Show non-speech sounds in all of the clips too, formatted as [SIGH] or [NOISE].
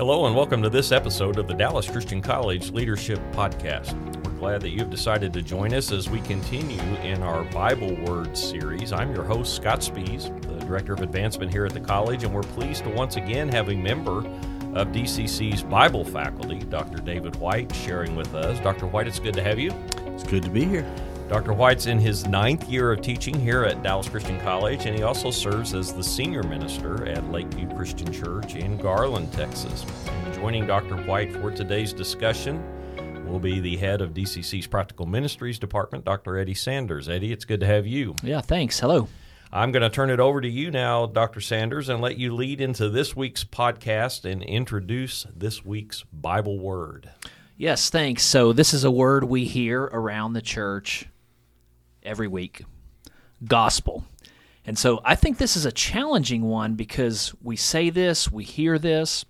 Hello, and welcome to this episode of the Dallas Christian College Leadership Podcast. We're glad that you've decided to join us as we continue in our Bible Words series. I'm your host, Scott Spees, the Director of Advancement here at the college, and we're pleased to once again have a member of DCC's Bible faculty, Dr. David White, sharing with us. Dr. White, it's good to have you. It's good to be here. Dr. White's in his ninth year of teaching here at Dallas Christian College, and he also serves as the senior minister at Lakeview Christian Church in Garland, Texas. And joining Dr. White for today's discussion will be the head of DCC's Practical Ministries Department, Dr. Eddie Sanders. Eddie, it's good to have you. Yeah, thanks. Hello. I'm going to turn it over to you now, Dr. Sanders, and let you lead into this week's podcast and introduce this week's Bible word. Yes, thanks. So, this is a word we hear around the church every week gospel. And so I think this is a challenging one because we say this, we hear this.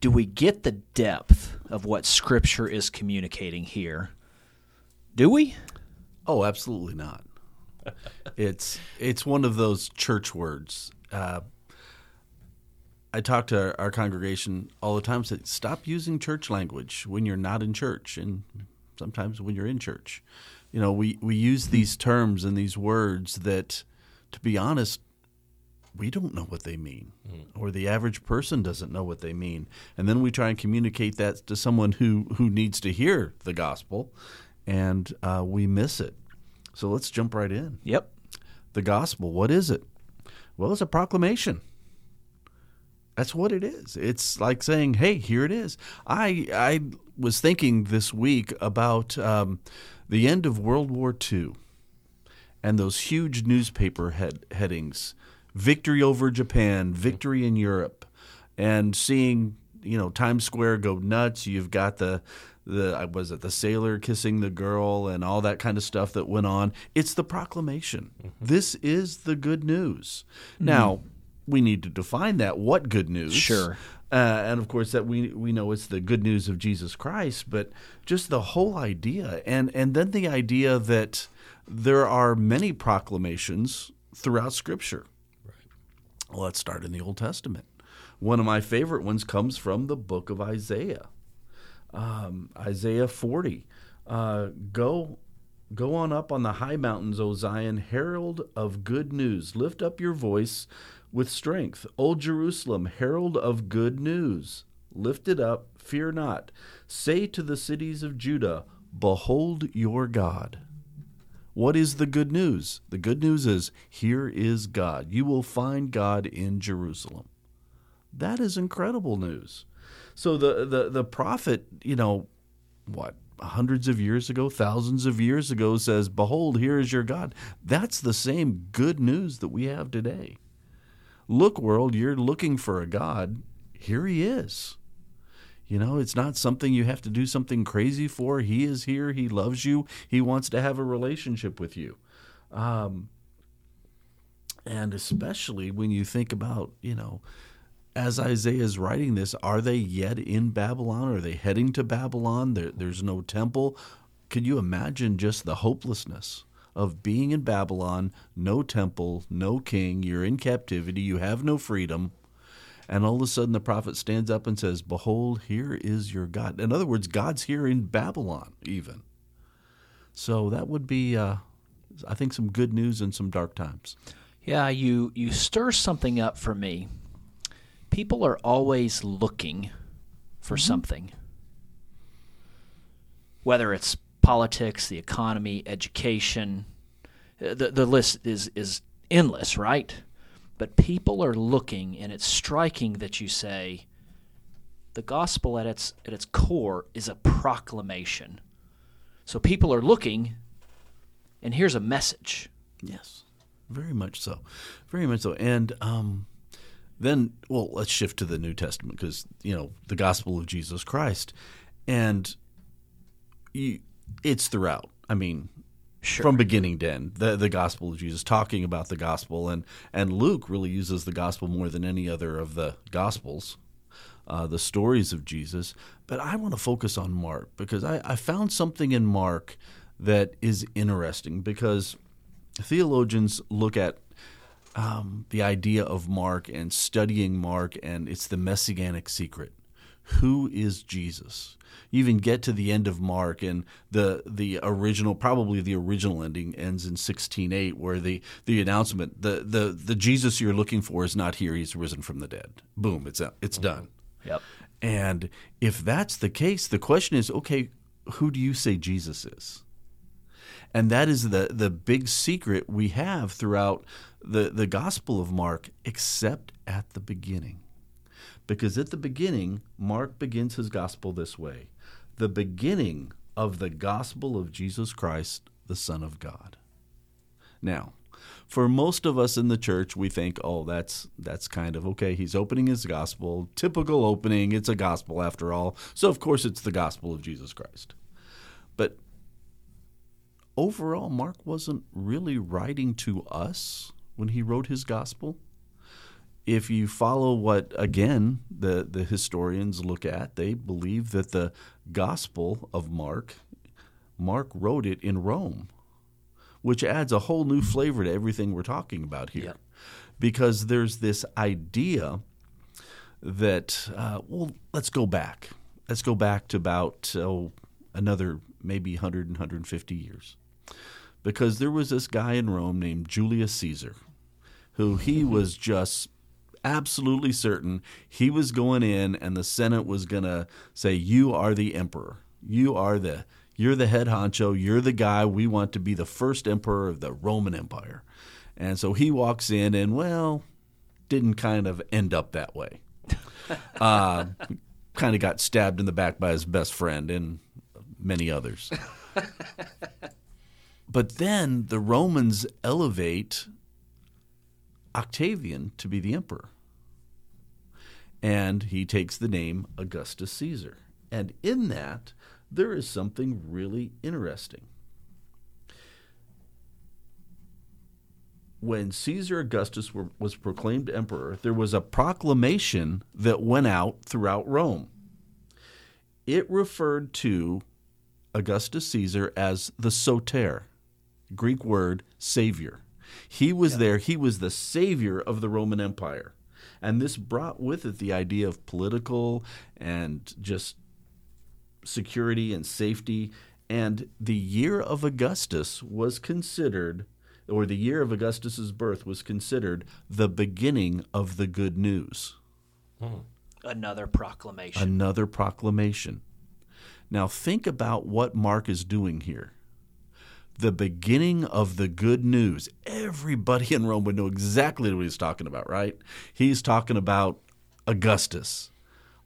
Do we get the depth of what Scripture is communicating here? Do we? Oh, absolutely not. [LAUGHS] it's it's one of those church words. Uh, I talk to our, our congregation all the time. Say, stop using church language when you're not in church, and sometimes when you're in church. You know, we, we use these terms and these words that, to be honest, we don't know what they mean, mm. or the average person doesn't know what they mean. And then we try and communicate that to someone who, who needs to hear the gospel, and uh, we miss it. So let's jump right in. Yep. The gospel, what is it? Well, it's a proclamation. That's what it is. It's like saying, "Hey, here it is." I I was thinking this week about um, the end of World War II and those huge newspaper head, headings victory over Japan, victory in Europe, and seeing you know Times Square go nuts. You've got the the was it the sailor kissing the girl and all that kind of stuff that went on. It's the proclamation. Mm-hmm. This is the good news. Mm-hmm. Now we need to define that. What good news? Sure. Uh, and of course that we we know it's the good news of Jesus Christ, but just the whole idea, and and then the idea that there are many proclamations throughout Scripture. Right. Well, let's start in the Old Testament. One of my favorite ones comes from the book of Isaiah, um, Isaiah forty. Uh, go Go on up on the high mountains, O Zion, herald of good news. Lift up your voice with strength. O Jerusalem, herald of good news, lift it up, fear not. Say to the cities of Judah, Behold your God. What is the good news? The good news is here is God. You will find God in Jerusalem. That is incredible news. So the the, the prophet, you know, what, hundreds of years ago, thousands of years ago says, Behold, here is your God. That's the same good news that we have today. Look, world, you're looking for a God. Here he is. You know, it's not something you have to do something crazy for. He is here. He loves you. He wants to have a relationship with you. Um, and especially when you think about, you know, as Isaiah is writing this, are they yet in Babylon? Are they heading to Babylon? There, there's no temple. Can you imagine just the hopelessness of being in Babylon, no temple, no king, you're in captivity, you have no freedom. And all of a sudden, the prophet stands up and says, Behold, here is your God. In other words, God's here in Babylon, even. So that would be, uh, I think, some good news in some dark times. Yeah, you, you stir something up for me. People are always looking for mm-hmm. something, whether it's politics, the economy, education. Uh, the, the list is, is endless, right? But people are looking, and it's striking that you say the gospel at its, at its core is a proclamation. So people are looking, and here's a message. Yes, very much so. Very much so. And um, then, well, let's shift to the New Testament because, you know, the gospel of Jesus Christ. And you, it's throughout. I mean, Sure. from beginning to end the the gospel of jesus talking about the gospel and and luke really uses the gospel more than any other of the gospels uh, the stories of jesus but i want to focus on mark because I, I found something in mark that is interesting because theologians look at um, the idea of Mark and studying Mark, and it's the messianic secret. Who is Jesus? You even get to the end of Mark, and the the original, probably the original ending, ends in sixteen eight, where the the announcement, the the the Jesus you're looking for is not here; he's risen from the dead. Boom! It's it's mm-hmm. done. Yep. And if that's the case, the question is, okay, who do you say Jesus is? And that is the the big secret we have throughout the, the Gospel of Mark, except at the beginning. Because at the beginning, Mark begins his gospel this way the beginning of the gospel of Jesus Christ, the Son of God. Now, for most of us in the church, we think, oh, that's that's kind of okay. He's opening his gospel, typical opening. It's a gospel after all, so of course it's the gospel of Jesus Christ. But overall, Mark wasn't really writing to us when he wrote his gospel. If you follow what again the the historians look at, they believe that the gospel of Mark, Mark wrote it in Rome, which adds a whole new flavor to everything we're talking about here, because there's this idea that uh, well, let's go back. Let's go back to about oh, another maybe 100 and 150 years. Because there was this guy in Rome named Julius Caesar, who he was just absolutely certain he was going in and the Senate was going to say, You are the emperor. You are the. You're the head honcho. You're the guy we want to be the first emperor of the Roman Empire. And so he walks in and, well, didn't kind of end up that way. [LAUGHS] uh, kind of got stabbed in the back by his best friend and many others. [LAUGHS] But then the Romans elevate Octavian to be the emperor. And he takes the name Augustus Caesar. And in that, there is something really interesting. When Caesar Augustus were, was proclaimed emperor, there was a proclamation that went out throughout Rome. It referred to Augustus Caesar as the soter, Greek word savior. He was there, he was the savior of the Roman Empire. And this brought with it the idea of political and just security and safety. And the year of Augustus was considered, or the year of Augustus's birth was considered the beginning of the good news hmm. Another proclamation. another proclamation. Now, think about what Mark is doing here. The beginning of the good news. Everybody in Rome would know exactly what he's talking about, right? He's talking about Augustus.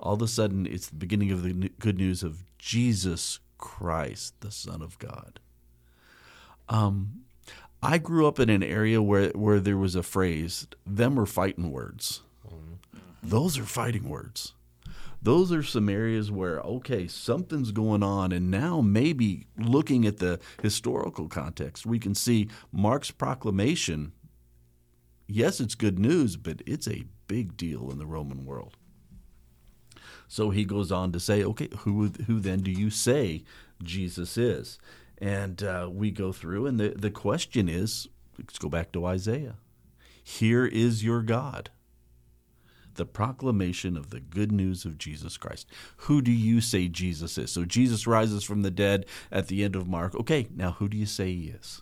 All of a sudden, it's the beginning of the good news of Jesus Christ, the Son of God. Um, I grew up in an area where, where there was a phrase, them are fighting words. Those are fighting words those are some areas where okay something's going on and now maybe looking at the historical context we can see mark's proclamation. Yes it's good news but it's a big deal in the roman world. So he goes on to say okay who who then do you say jesus is? And uh, we go through and the, the question is let's go back to isaiah. Here is your god the proclamation of the good news of Jesus Christ. Who do you say Jesus is? So Jesus rises from the dead at the end of Mark. Okay, now who do you say he is?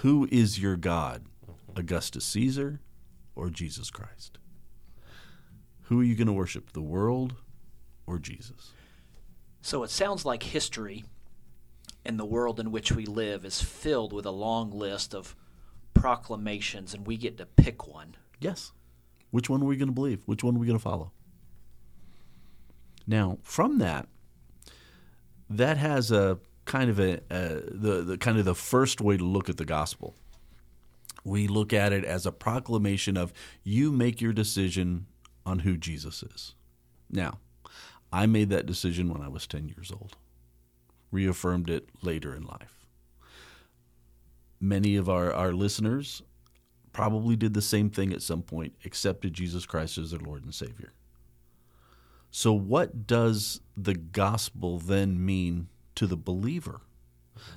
Who is your God? Augustus Caesar or Jesus Christ? Who are you going to worship, the world or Jesus? So it sounds like history and the world in which we live is filled with a long list of proclamations, and we get to pick one. Yes. Which one are we going to believe? Which one are we going to follow? Now, from that, that has a kind of a, a the, the kind of the first way to look at the gospel. We look at it as a proclamation of you make your decision on who Jesus is. Now, I made that decision when I was 10 years old. Reaffirmed it later in life. Many of our, our listeners probably did the same thing at some point, accepted Jesus Christ as their Lord and Savior. So, what does the gospel then mean to the believer?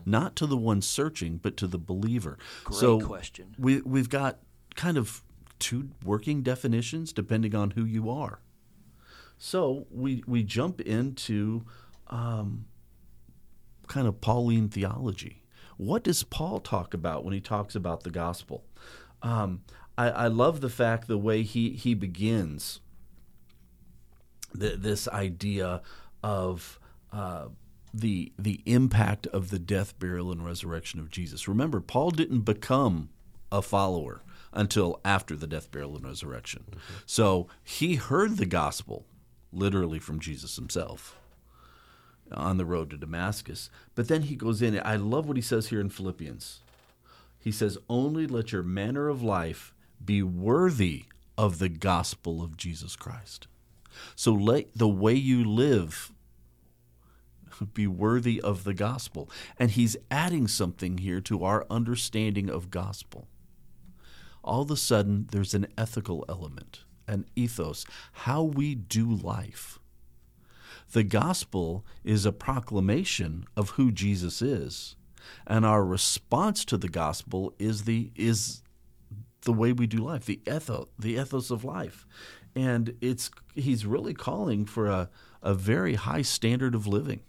not to the one searching, but to the believer. Great so question. We we've got kind of two working definitions depending on who you are. So we we jump into um, kind of Pauline theology. What does Paul talk about when he talks about the gospel? Um, I, I, love the fact the way he he begins the, this idea of uh, the the impact of the death, burial, and resurrection of Jesus. Remember, Paul didn't become a follower until after the death, burial, and resurrection. Mm-hmm. So he heard the gospel literally from Jesus himself on the road to Damascus. But then he goes in. I love what he says here in Philippians. He says, Only let your manner of life be worthy of the gospel of Jesus Christ. So let the way you live [LAUGHS] be worthy of the gospel. And he's adding something here to our understanding of gospel. All of a sudden, there's an ethical element, an ethos, how we do life. The gospel is a proclamation of who Jesus is, and our response to the gospel is the is the way we do life, the ethos, the ethos of life. And it's he's really calling for a, a very high standard of living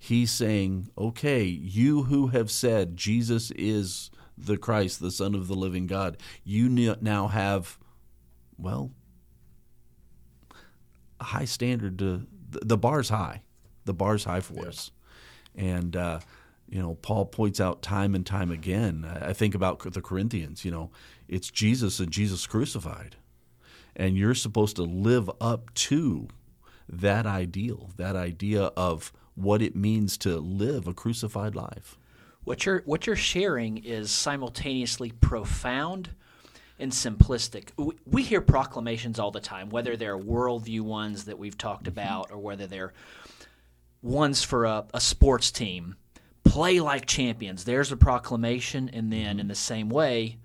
he's saying, okay, you who have said Jesus is the Christ, the Son of the living God, you now have, well, a high standard to the bar's high. The bar's high for us. And, uh, you know, Paul points out time and time again. I think about the Corinthians, you know, it's Jesus and Jesus crucified. And you're supposed to live up to that ideal, that idea of what it means to live a crucified life. What you're what you're sharing is simultaneously profound and simplistic. We, we hear proclamations all the time, whether they're worldview ones that we've talked mm-hmm. about, or whether they're ones for a, a sports team. Play like champions. There's a proclamation, and then in the same way,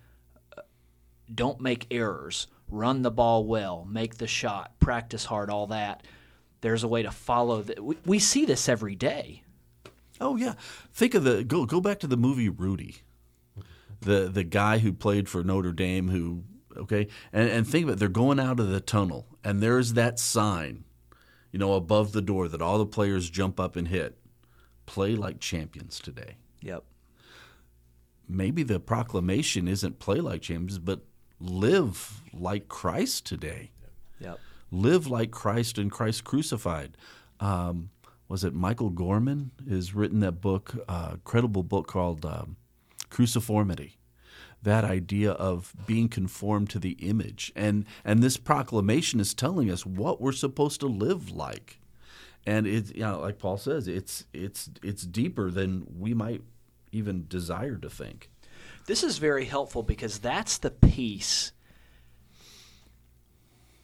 don't make errors. Run the ball well. Make the shot. Practice hard. All that there's a way to follow that. We, we see this every day. Oh yeah, think of the go go back to the movie Rudy, the the guy who played for Notre Dame who okay and and think of it they're going out of the tunnel and there's that sign you know above the door that all the players jump up and hit play like champions today. Yep. Maybe the proclamation isn't play like champions but live like christ today. Yep. Live like Christ and Christ crucified. Um, was it Michael Gorman has written that book, uh, credible book called um, Cruciformity. That idea of being conformed to the image, and and this proclamation is telling us what we're supposed to live like, and it's you know like Paul says, it's it's it's deeper than we might even desire to think. This is very helpful because that's the piece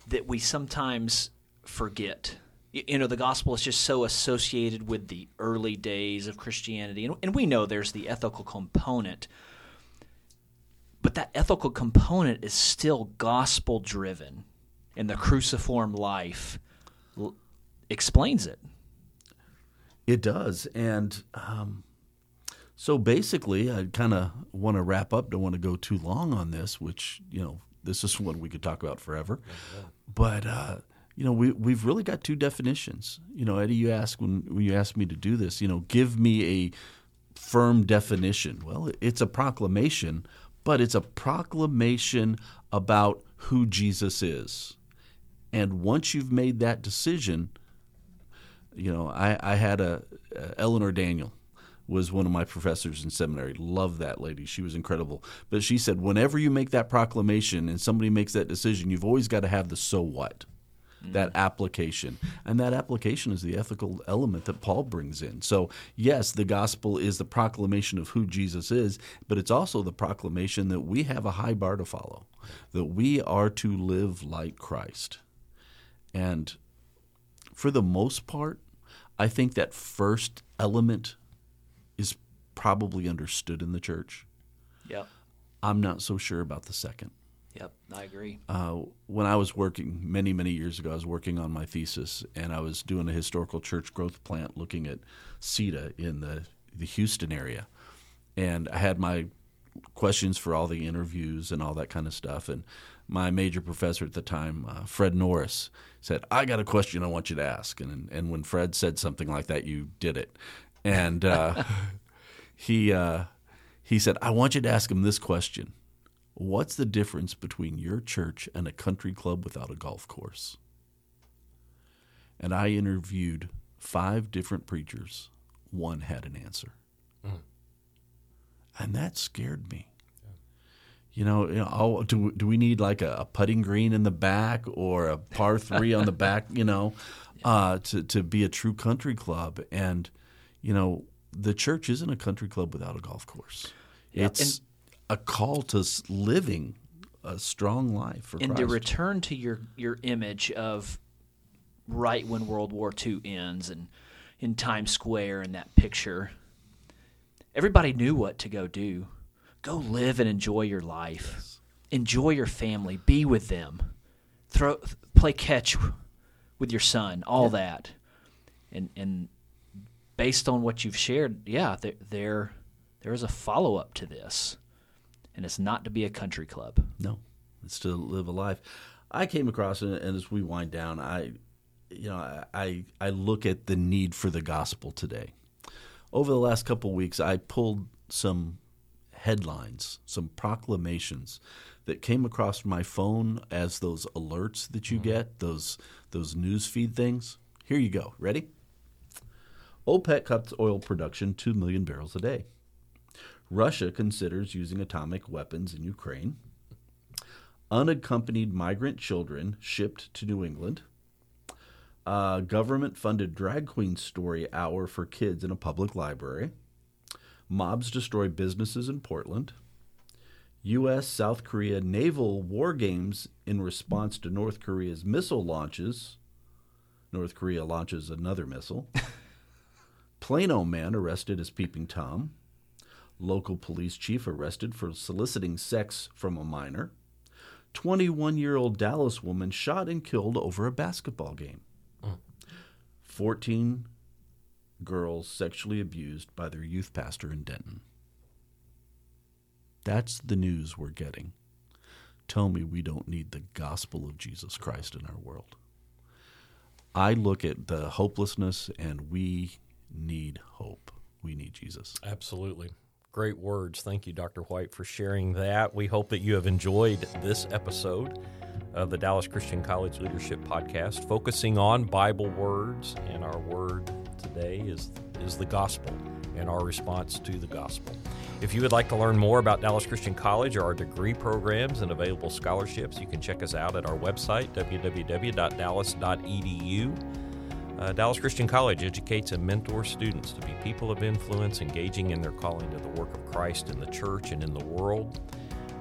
that we sometimes forget. You know, the gospel is just so associated with the early days of Christianity. And, and we know there's the ethical component, but that ethical component is still gospel driven. in the cruciform life explains it. It does. And um, so basically, I kind of want to wrap up. Don't want to go too long on this, which, you know, this is one we could talk about forever. But uh, you know, we we've really got two definitions. You know, Eddie, you asked when, when you asked me to do this. You know, give me a firm definition. Well, it's a proclamation, but it's a proclamation about who Jesus is. And once you've made that decision, you know, I, I had a, a Eleanor Daniel was one of my professors in seminary. Love that lady. She was incredible. But she said, whenever you make that proclamation and somebody makes that decision, you've always got to have the so what. Mm-hmm. That application. And that application is the ethical element that Paul brings in. So, yes, the gospel is the proclamation of who Jesus is, but it's also the proclamation that we have a high bar to follow, that we are to live like Christ. And for the most part, I think that first element is probably understood in the church. Yep. I'm not so sure about the second. Yep, I agree. Uh, when I was working many, many years ago, I was working on my thesis, and I was doing a historical church growth plant, looking at CETA in the the Houston area, and I had my questions for all the interviews and all that kind of stuff. And my major professor at the time, uh, Fred Norris, said, "I got a question I want you to ask." And and when Fred said something like that, you did it. And uh, [LAUGHS] he uh, he said, "I want you to ask him this question: What's the difference between your church and a country club without a golf course?" And I interviewed five different preachers. One had an answer. And that scared me. You know, you know oh, do, do we need like a, a, putting green in the back or a par three on the back, you know, [LAUGHS] uh, to, to be a true country club? And, you know, the church isn't a country club without a golf course. Yeah, It's a call to living a strong life for and Christ. to return to your your image of right when World War II ends and in Times Square and that picture, everybody knew what to go do. Go live and enjoy your life. Enjoy your family. Be with them. Throw play catch with your son. All that, and and based on what you've shared, yeah, there there, there is a follow up to this, and it's not to be a country club. No, it's to live a life. I came across, and, and as we wind down, I, you know, I I look at the need for the gospel today. Over the last couple of weeks, I pulled some headlines, some proclamations that came across my phone as those alerts that you get, those those news feed things. Here you go. Ready? OPEC cuts oil production 2 million barrels a day. Russia considers using atomic weapons in Ukraine. Unaccompanied migrant children shipped to New England. Uh, government funded drag queen story hour for kids in a public library. Mobs destroy businesses in Portland. U.S. South Korea naval war games in response to North Korea's missile launches. North Korea launches another missile. [LAUGHS] Plano man arrested as peeping Tom. Local police chief arrested for soliciting sex from a minor. 21 year old Dallas woman shot and killed over a basketball game. Mm. 14 girls sexually abused by their youth pastor in Denton. That's the news we're getting. Tell me we don't need the gospel of Jesus Christ in our world. I look at the hopelessness and we need hope. We need Jesus. Absolutely. Great words. Thank you, Dr. White, for sharing that. We hope that you have enjoyed this episode of the Dallas Christian College Leadership Podcast, focusing on Bible words. And our word today is, is the gospel and our response to the gospel. If you would like to learn more about Dallas Christian College or our degree programs and available scholarships, you can check us out at our website, www.dallas.edu. Uh, Dallas Christian College educates and mentors students to be people of influence, engaging in their calling to the work of Christ in the church and in the world.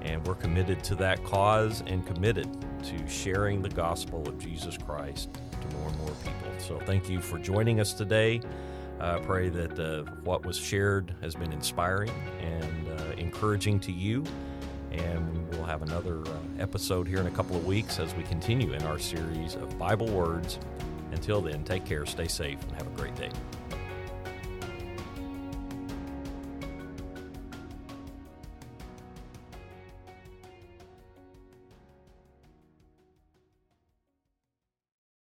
And we're committed to that cause and committed to sharing the gospel of Jesus Christ to more and more people. So thank you for joining us today. I pray that uh, what was shared has been inspiring and uh, encouraging to you. And we'll have another uh, episode here in a couple of weeks as we continue in our series of Bible words until then, take care, stay safe, and have a great day.